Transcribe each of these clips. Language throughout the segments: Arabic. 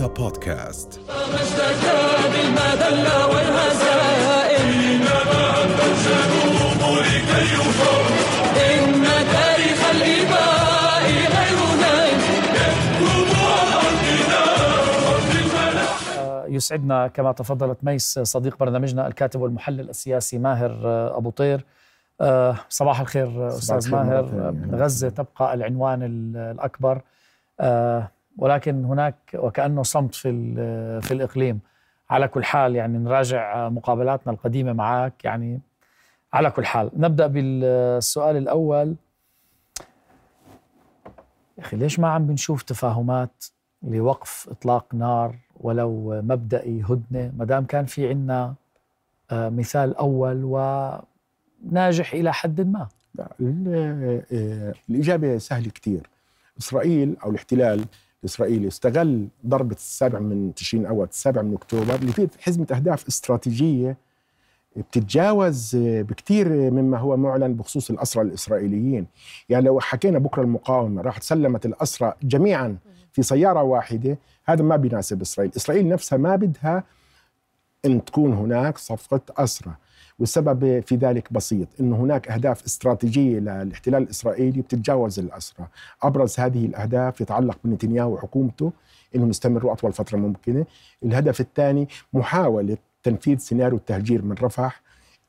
رؤيا بودكاست. ما اشتكى بالمذلة والهزائم إن تاريخ الإباء غير نائم يسعدنا كما تفضلت ميس صديق برنامجنا الكاتب والمحلل السياسي ماهر آه، أبو طير. آه، صباح الخير آه، أستاذ ماهر. آه، غزة تبقى العنوان ال- الأكبر. آه، ولكن هناك وكأنه صمت في, في الإقليم. على كل حال يعني نراجع آه، مقابلاتنا القديمة معك يعني على كل حال نبدأ بالسؤال الأول. يا أخي ليش ما عم بنشوف تفاهمات لوقف إطلاق نار ولو مبدئي هدنة؟ ما دام كان في عنا آه، مثال أول وناجح إلى حد ما. لا، ال- آه، الإجابة سهلة كتير. إسرائيل أو الاحتلال الإسرائيلي استغل ضربة السابع من تشرين أول السابع من أكتوبر اللي فيه حزمة أهداف استراتيجية بتتجاوز بكتير مما هو معلن بخصوص الأسرى الإسرائيليين. يعني لو حكينا بكرة المقاومة راح سلمت الأسرى جميعا في سيارة واحدة هذا ما بيناسب إسرائيل. إسرائيل نفسها ما بدها أن تكون هناك صفقة أسرى. والسبب في ذلك بسيط أن هناك أهداف استراتيجية للاحتلال الإسرائيلي بتتجاوز الأسرى أبرز هذه الأهداف يتعلق بنتنياهو وحكومته أنهم يستمروا أطول فترة ممكنة. الهدف الثاني محاولة تنفيذ سيناريو التهجير من رفح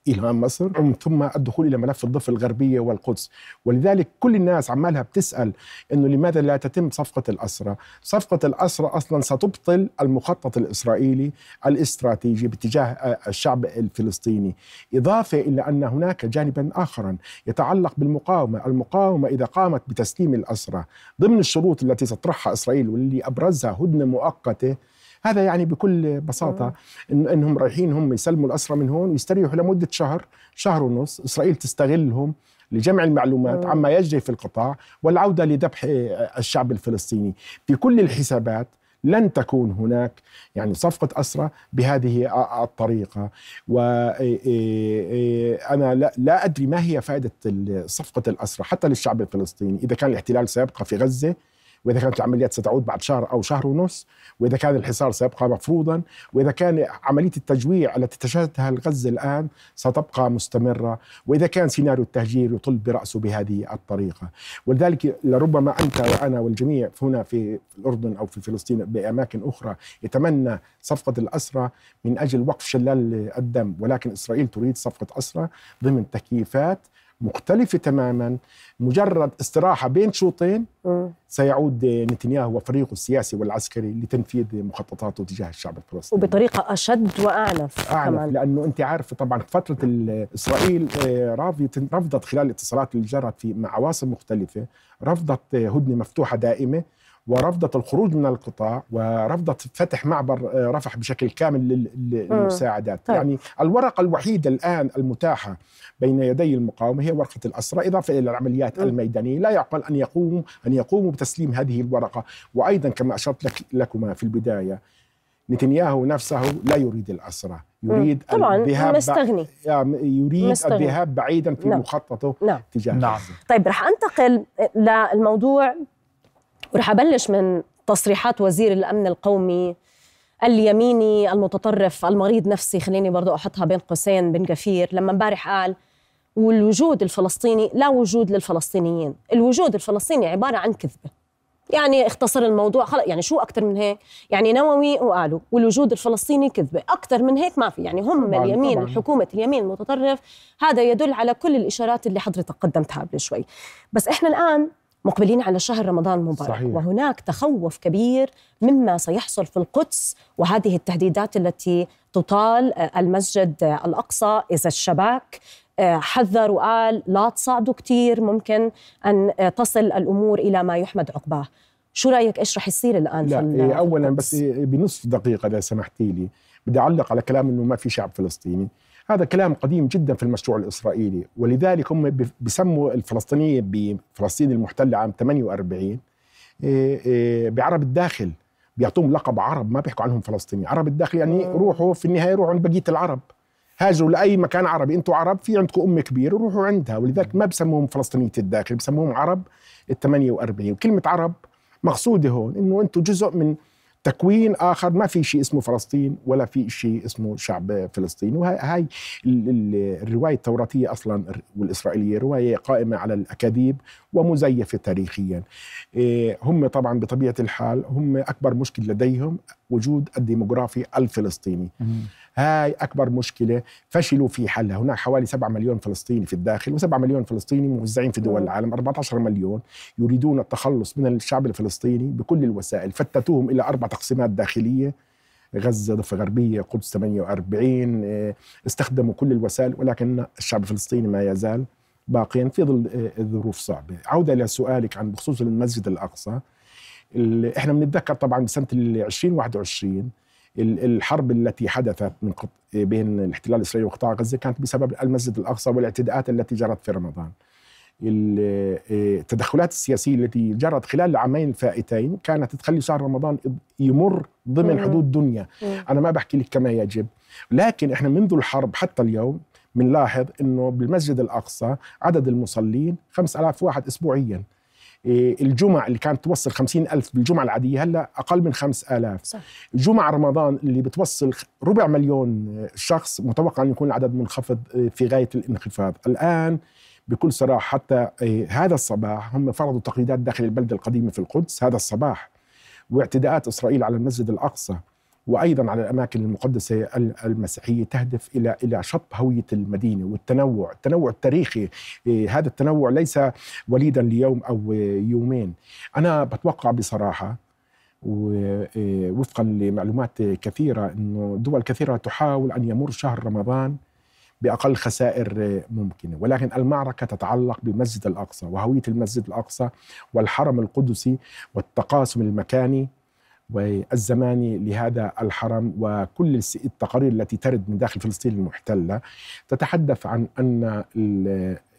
إلى مصر ومن ثم الدخول إلى ملف الضفة الغربية والقدس. ولذلك كل الناس عمالها بتسأل أنه لماذا لا تتم صفقة الأسرى؟ صفقة الأسرى أصلا ستبطل المخطط الإسرائيلي الاستراتيجي باتجاه آه، الشعب الفلسطيني. إضافة إلى أن هناك جانبا آخرا يتعلق بالمقاومة. المقاومة إذا قامت بتسليم الأسرى ضمن الشروط التي تطرحها إسرائيل واللي أبرزها هدنة مؤقتة هذا يعني بكل بساطة إن إنهم رايحين هم يسلموا الأسرى من هون ويستريحوا لمدة شهر شهر ونص. إسرائيل تستغلهم لجمع المعلومات عما يجري في القطاع والعودة لذبح آه، الشعب الفلسطيني. في كل الحسابات لن تكون هناك يعني صفقة أسرى بهذه آه، الطريقة. وأنا لا, أدري ما هي فائدة صفقة الأسرى حتى للشعب الفلسطيني إذا كان الاحتلال سيبقى في غزة وإذا كانت العمليات ستعود بعد شهر أو شهر ونص وإذا كان الحصار سيبقى مفروضا وإذا كان عملية التجويع التي تشهدها الغزه الآن ستبقى مستمرة وإذا كان سيناريو التهجير يطل برأسه بهذه الطريقة. ولذلك لربما أنت وأنا والجميع هنا في الأردن أو في فلسطين بأماكن أخرى يتمنى صفقة الأسرى من أجل وقف شلال الدم ولكن إسرائيل تريد صفقة أسرى ضمن تكييفات مختلفة تماما. مجرد استراحة بين شوطين سيعود نتنياهو وفريقه السياسي والعسكري لتنفيذ مخططاته تجاه الشعب الفلسطيني. وبطريقة أشد وأعنف أعنف كمان. لأنه أنت عارفة طبعا فترة إسرائيل آه، رفضت خلال الاتصالات اللي جرت في مع عواصم مختلفة رفضت آه، هدنة مفتوحة دائمة. ورفضت الخروج من القطاع ورفضت فتح معبر آه، رفح بشكل كامل لل- لل- للمساعدات طيب. يعني الورقة الوحيدة الآن المتاحة بين يدي المقاومة هي ورقة الأسرى إضافة إلى العمليات مم. الميدانية لا يعقل أن يقوموا أن يقوموا بتسليم هذه الورقة وأيضا كما أشرت لك لكما في البداية نتنياهو نفسه لا يريد الأسرى يريد طبعا الذهاب مستغني يعني يريد مستغني. الذهاب بعيدا في نعم. مخططه نعم تجاه نعم. طيب رح أنتقل للموضوع ورح أبلش من تصريحات وزير الأمن القومي اليميني المتطرف المريض نفسي خليني برضو أحطها بين قوسين بن غفير لما امبارح قال والوجود الفلسطيني لا وجود للفلسطينيين الوجود الفلسطيني عبارة عن كذبة. يعني اختصر الموضوع خلص يعني شو أكثر من هيك؟ يعني نووي وقالوا والوجود الفلسطيني كذبة. أكثر من هيك ما في يعني هم طبعاً، اليمين طبعاً. حكومة اليمين المتطرف هذا يدل على كل الإشارات اللي حضرتك قدمتها قبل شوي. بس إحنا الآن مقبلين على شهر رمضان المبارك. صحيح. وهناك تخوف كبير مما سيحصل في القدس وهذه التهديدات التي تطال آه، المسجد آه، الأقصى إذا الشباك آه، حذر وقال لا تصعدوا كتير ممكن أن تصل الأمور إلى ما يحمد عقباه. شو رأيك؟ إيش رح يصير الآن في لا ال- إيه، في اولا؟ بس إيه، بنصف دقيقة إذا سمحتي لي. بدي أعلق على كلام إنه ما في شعب فلسطيني. هذا كلام قديم جدا في المشروع الإسرائيلي ولذلك هم بسموا الفلسطينية بفلسطين المحتلة عام 48 إيه، إيه، بعرب الداخل. بيعطوهم لقب عرب ما بيحكوا عنهم فلسطيني. عرب الداخل يعني روحوا في النهاية روحوا عند بقية العرب. هاجروا لأي مكان عربي. أنتم عرب في عندكم ام كبيرة روحوا عندها. ولذلك ما بسموهم فلسطينية الداخل بسموهم عرب ال 48 وكلمة عرب مقصودة هون إنه أنتم جزء من تكوين آخر. ما في شيء اسمه فلسطين ولا في شيء اسمه شعب فلسطين. وهي الرواية التوراتية أصلا والإسرائيلية رواية قائمة على الأكاذيب ومزيفة تاريخيا. إيه، هم طبعا بطبيعة الحال هم أكبر مشكله لديهم وجود الديموغرافي الفلسطيني. هاي أكبر مشكلة فشلوا في حلها. هناك حوالي 7 مليون فلسطيني في الداخل و7 مليون فلسطيني موزعين في دول. العالم 14 مليون يريدون التخلص من الشعب الفلسطيني بكل الوسائل. فتتوهم إلى أربع تقسيمات داخلية غزة ضفة غربية قدس 48 إيه، استخدموا كل الوسائل ولكن الشعب الفلسطيني ما يزال باقيا في ظل إيه، الظروف صعبة. عودة إلى سؤالك عن بخصوص المسجد الأقصى. ال- إحنا بنتذكر طبعا بسنة ال 2021 ال- الحرب التي حدثت من قط... بين الاحتلال الإسرائيلي وقطاع غزة كانت بسبب المسجد الأقصى والإعتداءات التي جرت في رمضان. ال- التدخلات السياسية التي جرت خلال العامين الفائتين كانت تخلي شهر رمضان يمر ضمن مم. حدود دنيا، مم. أنا ما بحكي لك كما يجب، لكن إحنا منذ الحرب حتى اليوم بنلاحظ إنه بالمسجد الأقصى عدد المصلين 5000 واحد اسبوعيا. إيه، الجمع اللي كانت توصل 50 ألف بالجمعة العادية هلأ أقل من 5000 صح. جمعة رمضان اللي بتوصل ربع مليون شخص متوقع أن يكون العدد منخفض في غاية الانخفاض. الآن بكل صراحة حتى هذا الصباح هم فرضوا تقييدات داخل البلدة القديمة في القدس هذا الصباح واعتداءات إسرائيل على المسجد الأقصى. وأيضا على الأماكن المقدسة المسيحية تهدف إلى إلى شط هوية المدينة والتنوع، التنوع التاريخي هذا التنوع ليس وليدا ليوم أو يومين. أنا بتوقع بصراحة ووفقا لمعلومات كثيرة إنه دول كثيرة تحاول أن يمر شهر رمضان بأقل خسائر ممكنة، ولكن المعركة تتعلق بمسجد الأقصى وهوية المسجد الأقصى والحرم القدسي والتقاسم المكاني والزماني لهذا الحرم وكل التقارير التي ترد من داخل فلسطين المحتلة تتحدث عن أن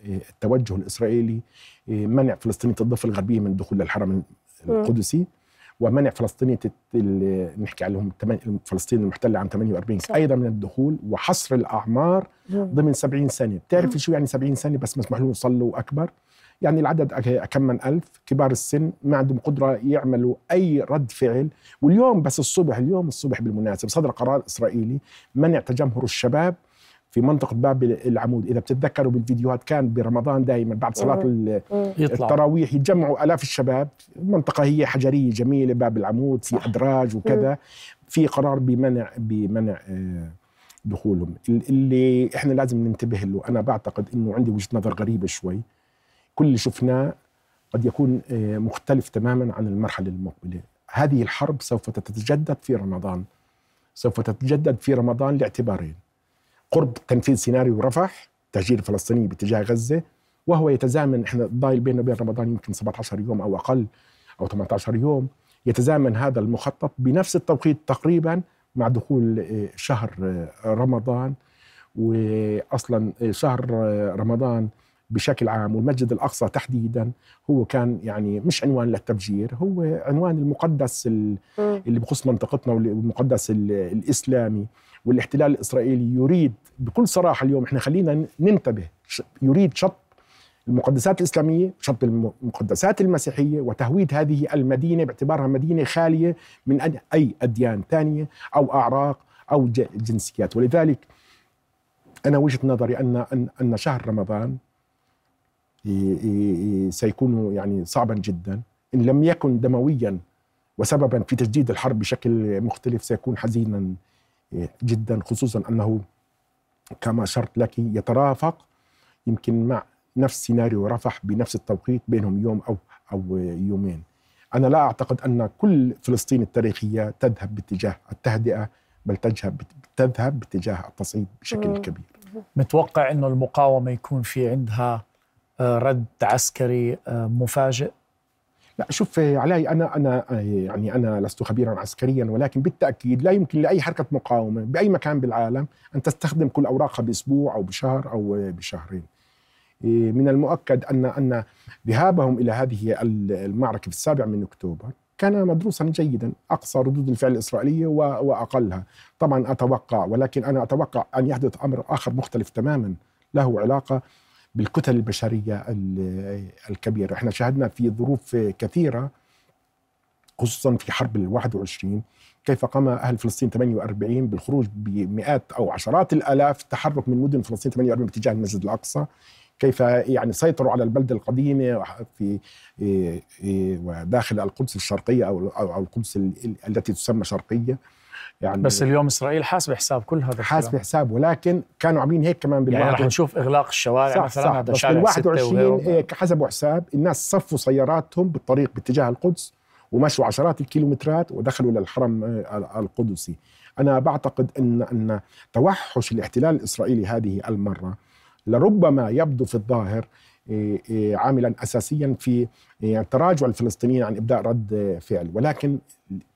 التوجه الإسرائيلي منع فلسطينية الضفة الغربية من الدخول للحرم القدسي ومنع فلسطينية نحكي عليهم فلسطين المحتلة عام 48 صح. أيضا من الدخول وحصر الأعمار ضمن 70 سنه بتعرفي شو يعني 70 سنه بس مسموح لهم يصلوا أكبر. يعني العدد كم من ألف كبار السن ما عندهم قدرة يعملوا أي رد فعل. واليوم بس الصبح اليوم الصبح بالمناسبة صدر قرار إسرائيلي منع تجمهر الشباب في منطقة باب العمود. إذا بتتذكروا بالفيديوهات كان برمضان دائما بعد صلاة التراويح يتجمعوا آلاف الشباب. منطقة هي حجرية جميلة باب العمود في أدراج وكذا. في قرار بمنع بمنع دخولهم. اللي إحنا لازم ننتبه له أنا بعتقد إنه عندي وجهة نظر غريبة شوي. كل اللي شفناه قد يكون مختلف تماما عن المرحلة المقبلة. هذه الحرب سوف تتجدد في رمضان. سوف تتجدد في رمضان لاعتبارين قرب تنفيذ سيناريو رفح تهجير الفلسطيني باتجاه غزة وهو يتزامن إحنا الضايل بينه وبين رمضان يمكن 17 يوم أو أقل أو 18 يوم. يتزامن هذا المخطط بنفس التوقيت تقريبا مع دخول شهر رمضان. واصلا شهر رمضان بشكل عام والمسجد الأقصى تحديدا هو كان يعني مش عنوان للتفجير هو عنوان المقدس اللي بخص منطقتنا والمقدس الإسلامي والاحتلال الإسرائيلي يريد بكل صراحة اليوم إحنا خلينا ننتبه يريد شط المقدسات الإسلامية شط المقدسات المسيحية وتهويد هذه المدينة باعتبارها مدينة خالية من أي أديان ثانية أو أعراق أو جنسيات. ولذلك أنا وجهة نظري ان أن شهر رمضان سيكون يعني صعبا جدا إن لم يكن دمويا وسببا في تجديد الحرب بشكل مختلف سيكون حزينا جدا خصوصا أنه كما اشرت لك يترافق يمكن مع نفس سيناريو رفح بنفس التوقيت بينهم يوم أو أو يومين. أنا لا أعتقد أن كل فلسطين التاريخية تذهب باتجاه التهدئة بل تذهب تذهب باتجاه التصعيد بشكل كبير. متوقع إنه المقاومة يكون في عندها رد عسكري مفاجئ لا شوف علي أنا أنا يعني أنا لست خبيرا عسكريا ولكن بالتأكيد لا يمكن لأي حركة مقاومة بأي مكان بالعالم أن تستخدم كل أوراقها بأسبوع أو بشهر أو بشهرين. من المؤكد أن أن ذهابهم إلى هذه المعركة في السابع من أكتوبر كان مدروسا جيدا أقصى ردود الفعل الإسرائيلية وأقلها، طبعا أتوقع ولكن أنا أتوقع أن يحدث أمر آخر مختلف تماما له علاقة بالكتل البشرية الكبيرة. إحنا شاهدنا في ظروف كثيرة خصوصا في حرب ال 21 كيف قام أهل فلسطين 48 بالخروج بمئات أو عشرات الآلاف التحرك من مدن فلسطين 48 باتجاه المسجد الأقصى؟ كيف يعني سيطروا على البلده القديمه في إيه، إيه، وداخل القدس أو أو القدس ال- التي تسمى شرقية؟ يعني بس اليوم إسرائيل حاسبه حساب كل هذا حاسب. حساب ولكن كانوا عاملين هيك كمان بال يعني رح 21 نشوف إغلاق الشوارع صح مثلا صح هذا بس شارع بال ستة 21 وغيره. إيه، حسبوا حساب الناس صفوا سياراتهم بالطريق باتجاه القدس ومشوا عشرات الكيلومترات ودخلوا للحرم آه، القدسي أنا بعتقد إن إن توحش الاحتلال الإسرائيلي هذه المرة لربما يبدو في الظاهر إيه، إيه، عاملا اساسيا في إيه، تراجع الفلسطينيين عن إبداء رد فعل ولكن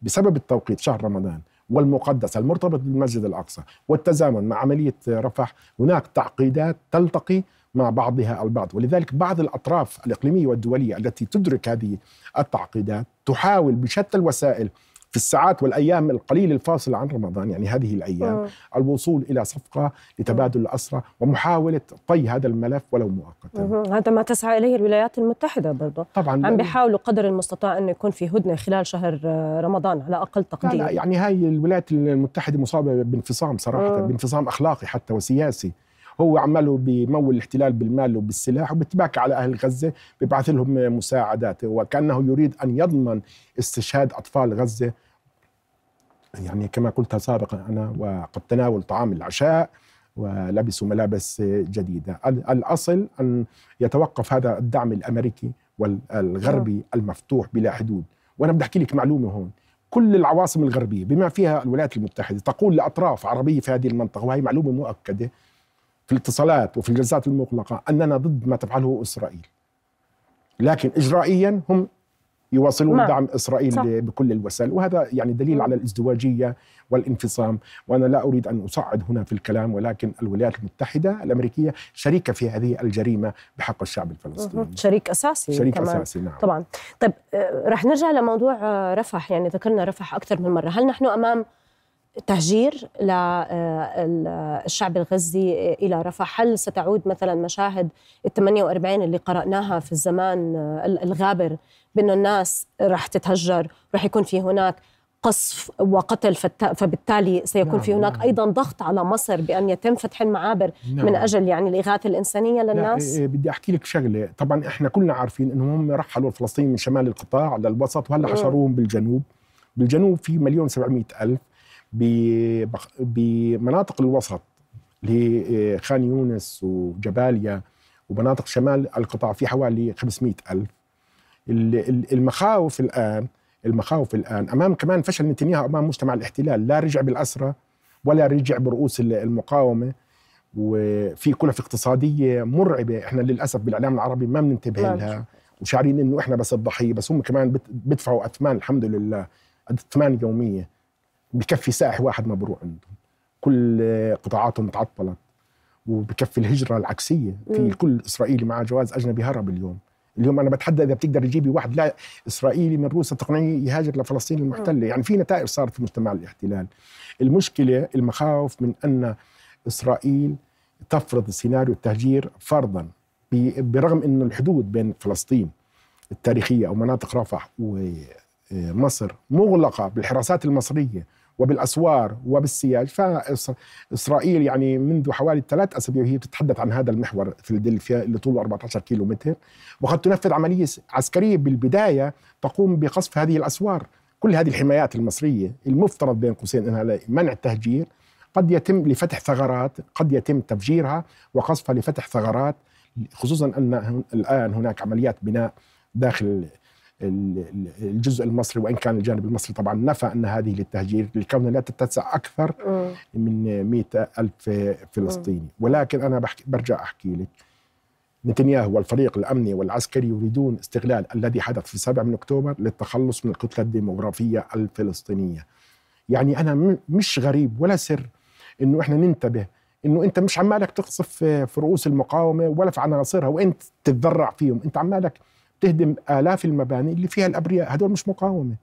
بسبب التوقيت شهر رمضان والمقدس المرتبط بالمسجد الأقصى والتزامن مع عملية رفح هناك تعقيدات تلتقي مع بعضها البعض. ولذلك بعض الأطراف الإقليمية والدولية التي تدرك هذه التعقيدات تحاول بشتى الوسائل في الساعات والأيام القليله الفاصله عن رمضان يعني هذه الأيام مم. الوصول إلى صفقة لتبادل الاسرى ومحاولة طي هذا الملف ولو مؤقتا. هذا ما تسعى إليه الولايات المتحدة برضه طبعا عم بيحاولوا قدر المستطاع انه يكون في هدنة خلال شهر رمضان على أقل لا تقدير لا يعني هاي الولايات المتحدة مصابة بانفصام صراحة مم. بانفصام أخلاقي حتى وسياسي هو عماله بمول الاحتلال بالمال وبالسلاح وبتباكى على أهل غزة بيبعث لهم مساعدات وكأنه يريد أن يضمن استشهاد أطفال غزة يعني كما قلت سابقا أنا وقد تناول طعام العشاء ولبسوا ملابس جديدة. ال- الأصل أن يتوقف هذا الدعم الأمريكي والغربي المفتوح بلا حدود. وأنا بدي أحكي لك معلومة هون. كل العواصم الغربية بما فيها الولايات المتحدة تقول لأطراف عربية في هذه المنطقة وهي معلومة مؤكدة في الاتصالات وفي الجلسات المغلقة أننا ضد ما تفعله إسرائيل. لكن إجرائيا هم يواصلون نعم. دعم إسرائيل صح. بكل الوسائل وهذا يعني دليل على الازدواجية والانفصام وأنا لا أريد أن أصعد هنا في الكلام ولكن الولايات المتحدة الأمريكية شريكة في هذه الجريمة بحق الشعب الفلسطيني. شريك أساسي شريك كمان. أساسي نعم طبعا طيب آه، رح نرجع لموضوع آه، رفح يعني ذكرنا رفح أكثر من مرة هل نحن أمام تهجير للشعب الغزي إلى رفح هل ستعود مثلا مشاهد ال 48 اللي قرأناها في الزمان آه، الغابر بانه الناس رح تتهجر رح يكون في هناك قصف وقتل فبالتالي سيكون نعم، في هناك نعم. أيضا ضغط على مصر بأن يتم فتح المعابر نعم. من أجل يعني الإغاثة الإنسانية لا للناس إيه بدي أحكي لك شغلة طبعا إحنا كلنا عارفين إنهم هم رحلوا الفلسطينيين من شمال القطاع للوسط وهلأ. حشروهم بالجنوب بالجنوب في مليون سبعمية ألف بمناطق الوسط اللي هي خان يونس وجباليا ومناطق شمال القطاع في حوالي 500 ألف. ال- ال- المخاوف الآن المخاوف الآن أمام كمان فشل نتنياهو أمام مجتمع الاحتلال. لا رجع بالأسرى ولا رجع برؤوس ال- المقاومة. وفي كلف اقتصادية مرعبة إحنا للأسف بالإعلام العربي ما بننتبه لها. وشعرين إنه إحنا بس الضحية بس هم كمان بدفعوا أثمان الحمد لله أثمان يومية. بكفي سائح واحد مبروع عندهم. كل قطاعاتهم تعطلت وبكفي الهجرة العكسية. في. كل إسرائيلي معه جواز أجنبي هرب اليوم. اليوم أنا بتحدى إذا بتقدر تجيبي واحد لا إسرائيلي من روسيا تقنعيه يهاجر لفلسطين المحتلة. يعني في نتائج صارت في مجتمع الاحتلال. المشكلة المخاوف من أن إسرائيل تفرض سيناريو التهجير فرضا برغم أن الحدود بين فلسطين التاريخية أو مناطق رفح ومصر مغلقة بالحراسات المصرية. وبالأسوار وبالسياج. فإسرائيل يعني منذ حوالي ثلاث أسابيع وهي تتحدث عن هذا المحور فيلادلفيا اللي طوله 14 كيلو متر وقد تنفذ عملية عسكرية بالبداية تقوم بقصف هذه الأسوار. كل هذه الحمايات المصرية المفترض بين قوسين أنها لمنع التهجير قد يتم لفتح ثغرات قد يتم تفجيرها وقصفها لفتح ثغرات خصوصا أن هن- الآن هناك عمليات بناء داخل الجزء المصري وإن كان الجانب المصري طبعا نفى أن هذه للتهجير لكونها لا تتسع أكثر مم. من مئة ألف فلسطيني. ولكن أنا بحكي برجع أحكي لك. نتنياهو والفريق الأمني والعسكري يريدون استغلال الذي حدث في 7 من أكتوبر للتخلص من الكتلة الديموغرافية الفلسطينية. يعني أنا م- مش غريب ولا سر إنه إحنا ننتبه إنه أنت مش عمالك تقصف في رؤوس المقاومة ولا في عناصرها وأنت تتذرع فيهم. أنت عمالك تهدم آلاف المباني اللي فيها الأبرياء. هدول مش مقاومة.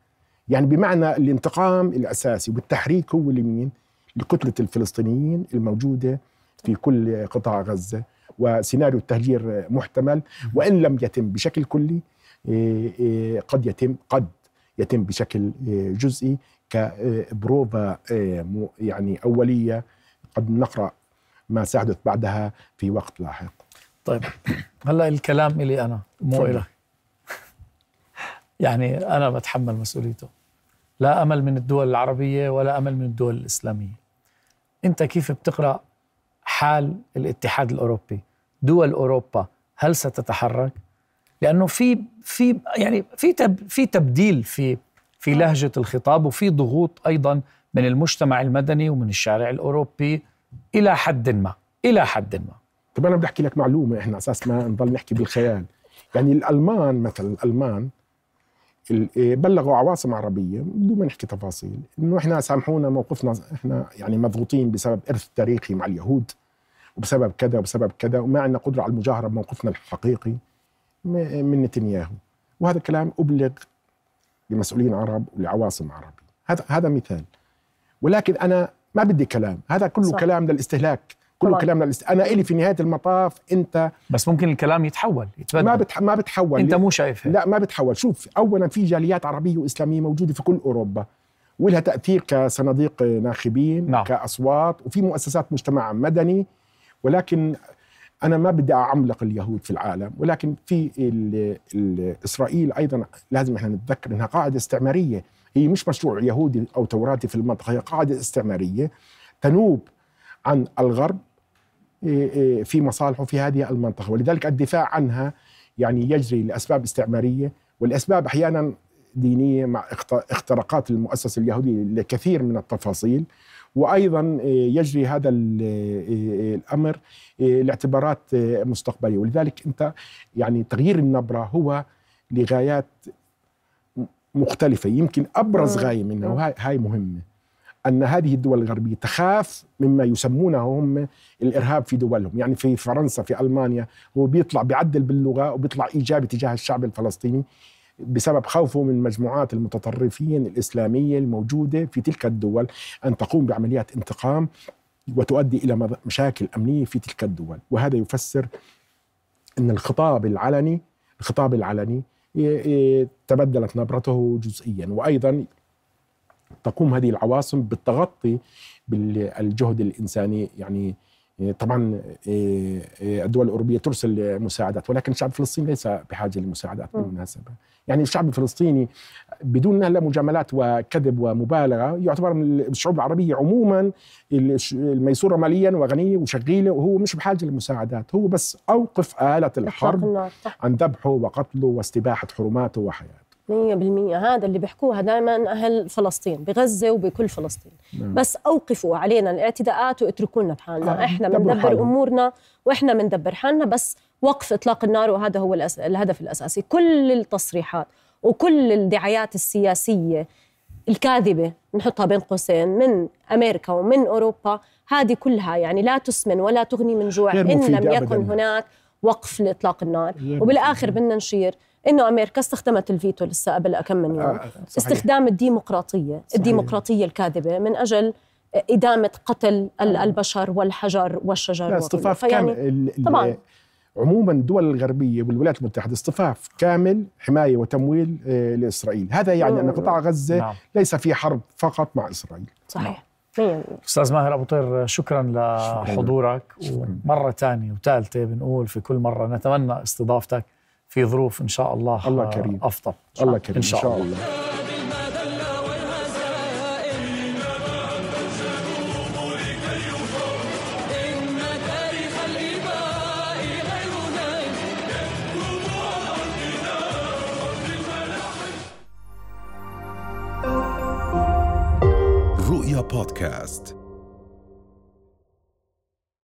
يعني بمعنى الانتقام الأساسي والتحريك هو لمين؟ لكتلة الفلسطينيين الموجودة في كل قطاع غزة وسيناريو التهجير محتمل وإن لم يتم بشكل كلي إيه، إيه، قد يتم قد يتم بشكل آه، جزئي كبروفا يعني أولية. قد نقرأ ما سحدث بعدها في وقت لاحق. طيب هلا الكلام إلي أنا مو. إلك. يعني أنا بتحمل مسؤوليته. لا أمل من الدول العربية ولا أمل من الدول الإسلامية. أنت كيف بتقرأ حال الاتحاد الأوروبي؟ دول أوروبا هل ستتحرك؟ لأنه في في يعني في تب في تبديل في في لهجة الخطاب وفي ضغوط أيضا من المجتمع المدني ومن الشارع الأوروبي إلى حد ما إلى حد ما. طب أنا بدي أحكي لك معلومة إحنا أساس ما نضل نحكي بالخيال. يعني الألمان مثلا الألمان ال- إيه بلغوا عواصم عربية بدون ما نحكي تفاصيل. إنه إحنا سامحونا موقفنا إحنا يعني مضغوطين بسبب إرث تاريخي مع اليهود وبسبب كذا وبسبب كذا وما عندنا قدرة على المجاهرة بموقفنا الحقيقي من نتنياهو. وهذا الكلام أبلغ لمسؤولين عرب ولعواصم عربية. هذا هذا مثال. ولكن أنا ما بدي كلام. هذا كله. صح. كلام للاستهلاك. كله طبعاً. كلام. أنا إلي في نهاية المطاف أنت بس ممكن الكلام يتحول يتبدل ما بتح... ما بتحول أنت مو شايف هيك لا ما بتحول شوف اولا في جاليات عربية وإسلامية موجودة في كل أوروبا ولها تأثير كصناديق ناخبين نعم. كأصوات وفي مؤسسات مجتمع مدني ولكن أنا ما بدي أعملق اليهود في العالم ولكن في ال ال إسرائيل أيضا لازم إحنا نتذكر إنها قاعدة استعمارية هي مش مشروع يهودي أو توراتي في المنطقة هي قاعدة استعمارية تنوب عن الغرب إيه، إيه، في مصالحه في هذه المنطقة ولذلك الدفاع عنها يعني يجري لأسباب استعمارية والأسباب أحيانا دينية مع اخت- اختراقات المؤسسة اليهودية لكثير من التفاصيل وأيضا إيه، يجري هذا ال- الأمر لاعتبارات مستقبلية ولذلك أنت يعني تغيير النبرة هو لغايات مختلفة يمكن أبرز مم. غاية منها. وهاي هاي مهمة أن هذه الدول الغربية تخاف مما يسمونه هم الإرهاب في دولهم، يعني في فرنسا في ألمانيا هو بيطلع بيعدل باللغة وبيطلع إيجابي تجاه الشعب الفلسطيني بسبب خوفه من مجموعات المتطرفين الإسلامية الموجودة في تلك الدول أن تقوم بعمليات انتقام وتؤدي مض- مشاكل أمنية في تلك الدول، وهذا يفسر أن الخطاب العلني الخطاب العلني تبدلت نبرته جزئيا. وأيضا تقوم هذه العواصم بالتغطي بالجهد الإنساني. يعني طبعا الدول الأوروبية ترسل مساعدات ولكن الشعب الفلسطيني ليس بحاجة لمساعدات بالمناسبة. يعني الشعب الفلسطيني بدون هلا مجاملات وكذب ومبالغة يعتبر من الشعوب العربية عموما الميسورة ماليا وغنية وشغيلة وهو مش بحاجة للمساعدات هو بس أوقف آلة الحرب عن ذبحه وقتله واستباحة حرماته وحياته. 100% هذا اللي بيحكوها دائما أهل فلسطين بغزة وبكل فلسطين نعم. بس أوقفوا علينا الاعتداءات واتركونا بحالنا آه، إحنا بندبر. أمورنا وإحنا بندبر حالنا بس وقف إطلاق النار وهذا هو الأس... الهدف الأساسي كل التصريحات وكل الدعايات السياسية الكاذبة نحطها بين قوسين من أمريكا ومن أوروبا هذه كلها يعني لا تسمن ولا تغني من جوع إن لم يكن أبداً. هناك وقف لإطلاق النار وبالآخر بدنا نشير إنه أمريكا استخدمت الفيتو لسه قبل كم من يوم. آه، صحيح. استخدام الديمقراطية. الديمقراطية الكاذبة من أجل إدامة قتل ال- البشر والحجر والشجر لا. اصطفاف كامل. طبعاً. عموما الدول الغربية والولايات المتحدة اصطفاف كامل حماية وتمويل آه، لإسرائيل. هذا يعني أن مم. قطاع غزة نعم. ليس في حرب فقط مع إسرائيل. صحيح. 100% أستاذ ماهر أبو طير شكرا لحضورك. ومرة ثانية وثالثة بنقول في كل مرة نتمنى استضافتك في ظروف إن شاء الله الله كريم. أفضل. الله كريم. إن شاء الله. بالمذلة